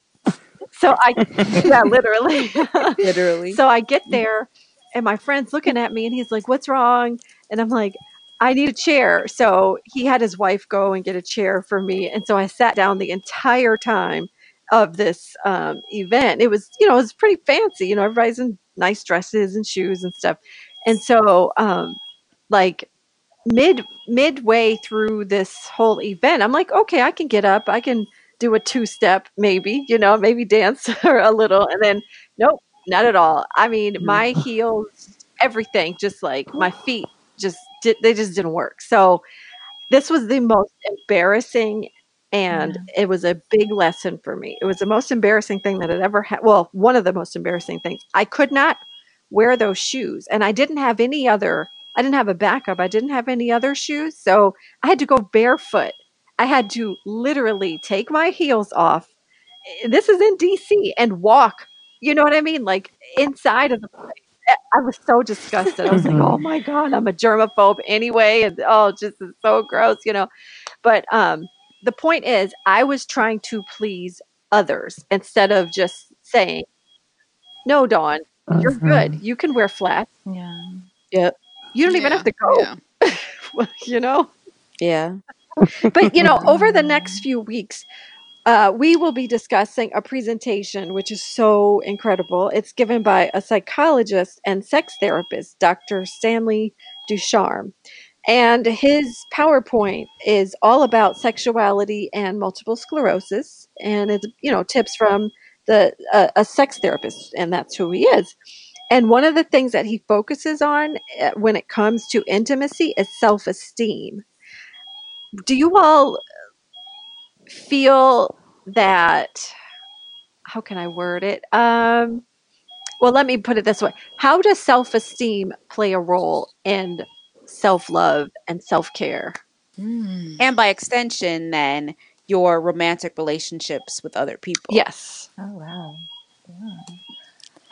so I yeah, literally. Literally. so I get there, and my friend's looking at me, and he's like, "What's wrong?" And I'm like, "I need a chair." So he had his wife go and get a chair for me, and so I sat down the entire time of this um, event. It was, you know, it was pretty fancy. You know, everybody's in nice dresses and shoes and stuff, and so um, like mid midway through this whole event, I'm like, okay, I can get up, I can do a two step, maybe, you know, maybe dance a little, and then nope, not at all. I mean, Mhm. my heels, everything, just like my feet, just did, they just didn't work. So this was the most embarrassing and it was a big lesson for me. It was the most embarrassing thing that had ever had. Well, one of the most embarrassing things. I could not wear those shoes, and I didn't have any other. I didn't have a backup. I didn't have any other shoes, so I had to go barefoot. I had to literally take my heels off. eh, This is in DC and walk. You know what I mean? Like inside of the place. Eh, I was so disgusted. I was like, "Oh my god, I'm a germaphobe anyway," and oh, just it's so gross, you know. But um, the point is, I was trying to please others instead of just saying, "No, Dawn, you're good. You can wear flats. Yeah. Yep. You don't even have to go." Yeah. you know. Yeah. But you know, over the next few weeks, uh, we will be discussing a presentation which is so incredible. It's given by a psychologist and sex therapist, Dr. Stanley Ducharme. And his PowerPoint is all about sexuality and multiple sclerosis. And it's, you know, tips from the uh, a sex therapist, and that's who he is. And one of the things that he focuses on uh, when it comes to intimacy is self esteem. Do you all feel that how can I word it? Um, well, let me put it this way. How does self esteem play a role in self love and self care? Mm. And by extension, then your romantic relationships with other people. Yes. Oh wow. Yeah.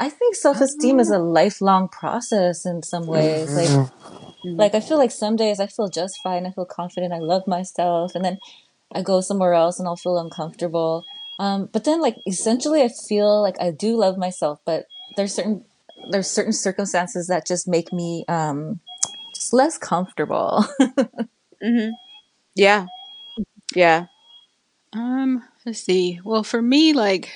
I think self-esteem is a lifelong process in some ways. Like Mhm. like I feel like some days I feel just fine. I feel confident. I love myself, and then I go somewhere else and I'll feel uncomfortable. Um, but then like essentially, I feel like I do love myself, but there's certain there's certain circumstances that just make me um, just less comfortable. hmm Yeah. Yeah. Um, let's see. Well, for me, like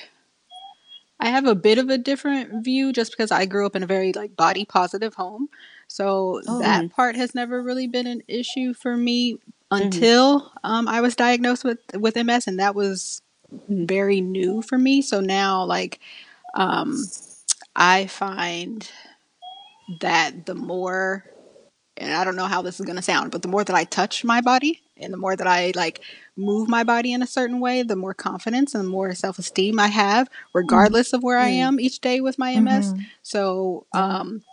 I have a bit of a different view just because I grew up in a very like body positive home. So Oh. that part has never really been an issue for me Mm-hmm. until um, I was diagnosed with with MS, and that was Mhm. very new for me. So now, like, um, I find that the more, and I don't know how this is going to sound, but the more that I touch my body and the more that I like move my body in a certain way, the more confidence and the more self esteem I have, regardless of where I Mm. am each day with my MS. Mhm. So, um,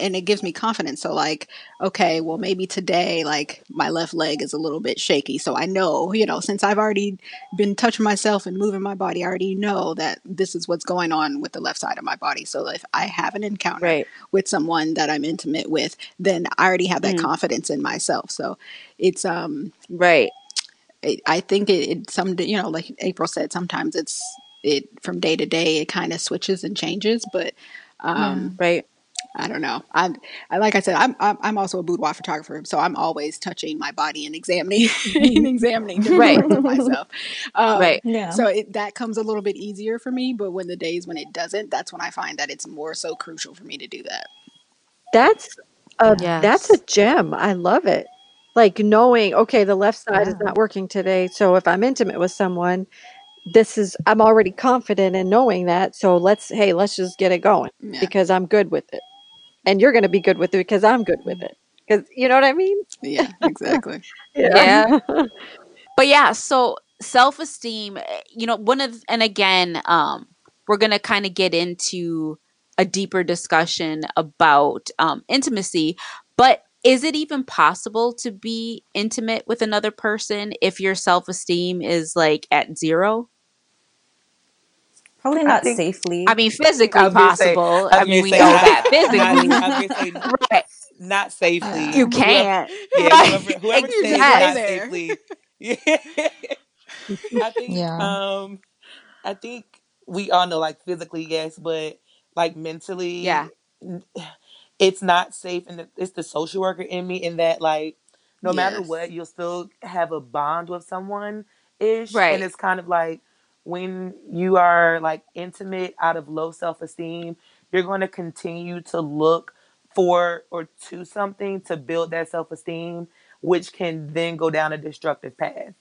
and it gives me confidence. So like, okay, well maybe today like my left leg is a little bit shaky. So I know, you know, since I've already been touching myself and moving my body, I already know that this is what's going on with the left side of my body. So if I have an encounter Right. with someone that I'm intimate with, then I already have that Mm. confidence in myself. So it's um Right. It, I think it, it some you know like April said sometimes it's it from day to day it kind of switches and changes but um Right. I don't know I I like I said I'm I'm, I'm also a boudoir photographer so I'm always touching my body and examining and examining different Right. myself um Right. Yeah. so it, that comes a little bit easier for me but when the days when it doesn't that's when I find that it's more so crucial for me to do that That's a Yeah. that's a gem. I love it. Like knowing, okay, the left side is not working today. So if I'm intimate with someone, this is I'm already confident in knowing that. So let's hey, let's just get it going yeah because I'm good with it. And you're going to be good with it because I'm good with it. Cuz you know what I mean? yeah exactly Yeah. But yeah, so self-esteem, eh, you know, one of and again, um we're going to kind of get into a deeper discussion about um intimacy, but is it even possible to be intimate with another person if your self-esteem is like at zero? Probably I not think safely. I mean, physically was gonna say, possible. I I mean, we say, know not, that physically. I was gonna say, right. not safely. You can't. yeah, Right. whoever, whoever you says not there safely. Yeah, I think, yeah. um, I think we all know, like physically, yes, but like Yeah. mentally, n- it's not safe, and it- it's the social worker in me in that, like, no matter what, yes you'll still have a bond with someone ish, and Right. it's kind of like when you are like intimate out of low self esteem, you're going to continue to look for or to something to build that self esteem, which can then go down a destructive path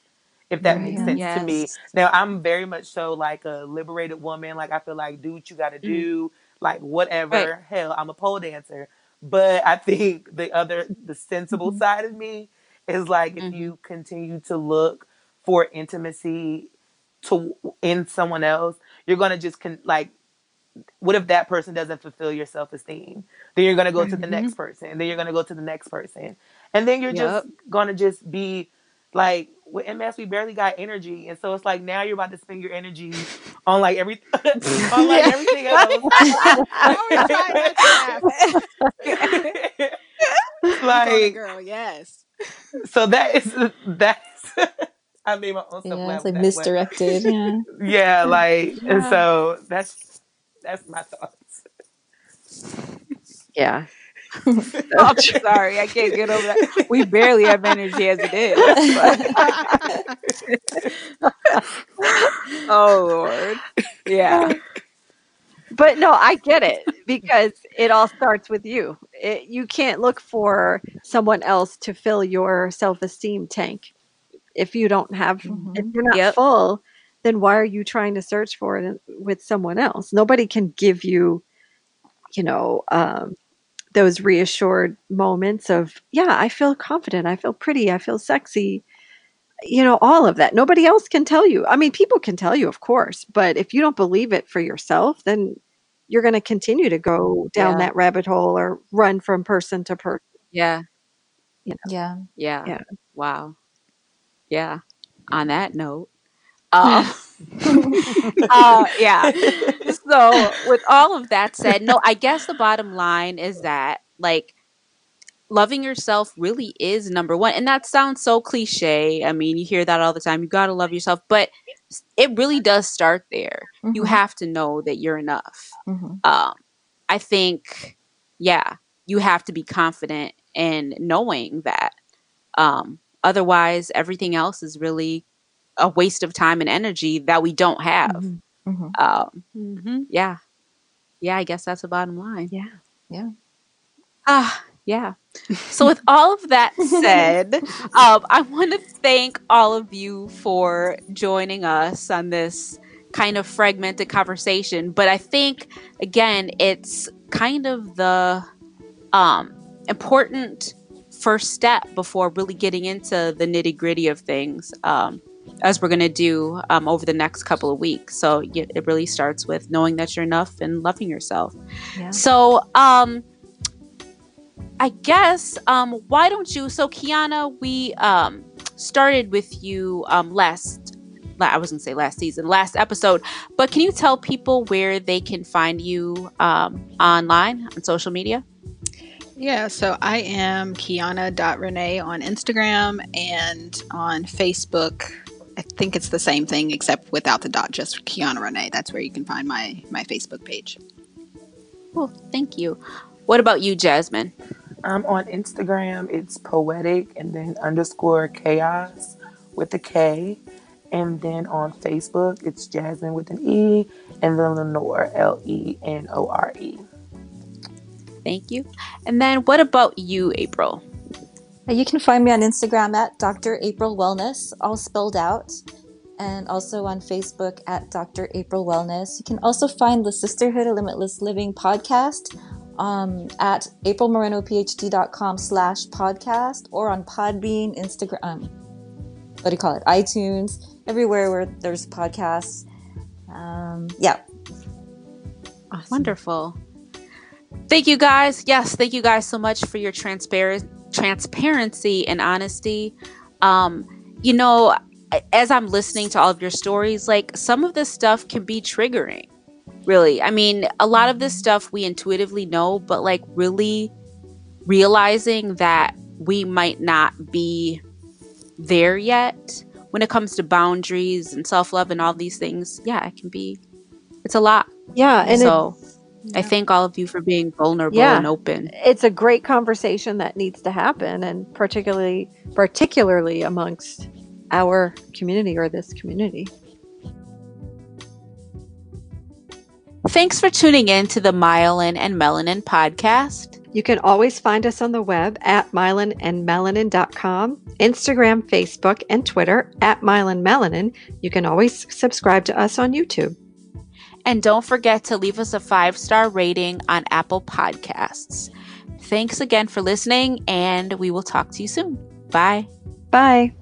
if that makes Yeah. sense to me. Yes. Now, I'm very much so like a liberated woman. Like, I feel like do what you got to Mhm. do, like, Right. whatever. Hell, I'm a pole dancer. But I think the other, the sensible Mhm. side of me is like if hmm you continue to look for intimacy to in someone else, you're gonna just con- like what if that person doesn't fulfill your self esteem? Then you're gonna go to the hmm next person, then you're gonna go to the next person, and then you're just gonna just be like with MS, we barely got energy, and so it's like now you're about to spend your energy on like every on like everything else. I was trying to laugh you called like girl yes so that is that's I made my own self Yeah, it's like misdirected. Yeah. yeah, like and so that's that's my thoughts. Yeah. I'm sorry, I can't get over that. We barely have energy as it is, oh Lord, yeah, But no, I get it because it all starts with you. It, you can't look for someone else to fill your self-esteem tank. If you don't have if hmm you're not yep, full then why are you trying to search for it with someone else? Nobody can give you you know um, those reassured moments of yeah i feel confident i feel pretty i feel sexy you know all of that. Nobody else can tell you. I mean people can tell you of course but if you don't believe it for yourself then you're going to continue to go down yeah, that rabbit hole or run from person to person yeah, you know. Yeah. yeah. yeah. Wow, yeah. On that note, um, uh, yeah. So with all of that said, no, I guess the bottom line is that like loving yourself really is number one. And that sounds so cliche. I mean, you hear that all the time. You got to love yourself, but it really does start there. You hmm have to know that you're enough. hmm Um, I think, yeah, you have to be confident in knowing that. Um, otherwise, everything else is really a waste of time and energy that we don't have. hmm hmm Um, mhm, yeah, yeah, I guess that's the bottom line. yeah Yeah. Ah, yeah. So, with all of that said, um, I want to thank all of you for joining us on this kind of fragmented conversation. But I think, again, it's kind of the um, important first step before really getting into the nitty gritty of things, um, as we're going to do um, over the next couple of weeks. So, it really starts with knowing that you're enough and loving yourself. Yeah. So, um, I guess um, why don't you? So Kiana, we um, started with you um, last. I was gonna say last season, last episode, but can you tell people where they can find you um, online on social media? Yeah, so I am Kiana.Renee on Instagram and on Facebook. I think it's the same thing except without the dot, just Kiana Renee. That's where you can find my my Facebook page. Cool, thank you. What about you, Jasmine? I'm on Instagram, it's poetic and then underscore chaos with a K. And then on Facebook, it's Jasmine with an E and then Lenore, L E N O R E. Thank you. And then what about you, April? You can find me on Instagram at Dr. April Wellness, all spelled out, and also on Facebook at Dr. April Wellness. You can also find the Sisterhood of Limitless Living podcast um, at aprilmorenophd.com slash podcast or on Podbean, Instagram, um, what do you call it? iTunes, everywhere where there's podcasts. Um, yeah. Awesome. Wonderful. Thank you guys. Yes, thank you guys so much for your transparent transparency and honesty. Um, you know, as I'm listening to all of your stories, like some of this stuff can be triggering. Really. I mean, a lot of this stuff we intuitively know, but like really realizing that we might not be there yet when it comes to boundaries and self-love and all these things. Yeah, it can be it's a lot. Yeah, and so it, I thank all of you for being vulnerable yeah, and open. It's a great conversation that needs to happen and particularly particularly amongst our community or this community. Thanks for tuning in to the Myelin and Melanin podcast. You can always find us on the web at myelinandmelanin.com, Instagram, Facebook, and Twitter at myelinmelanin. You can always subscribe to us on YouTube. And don't forget to leave us a five star rating on Apple Podcasts. Thanks again for listening, and we will talk to you soon. Bye. Bye.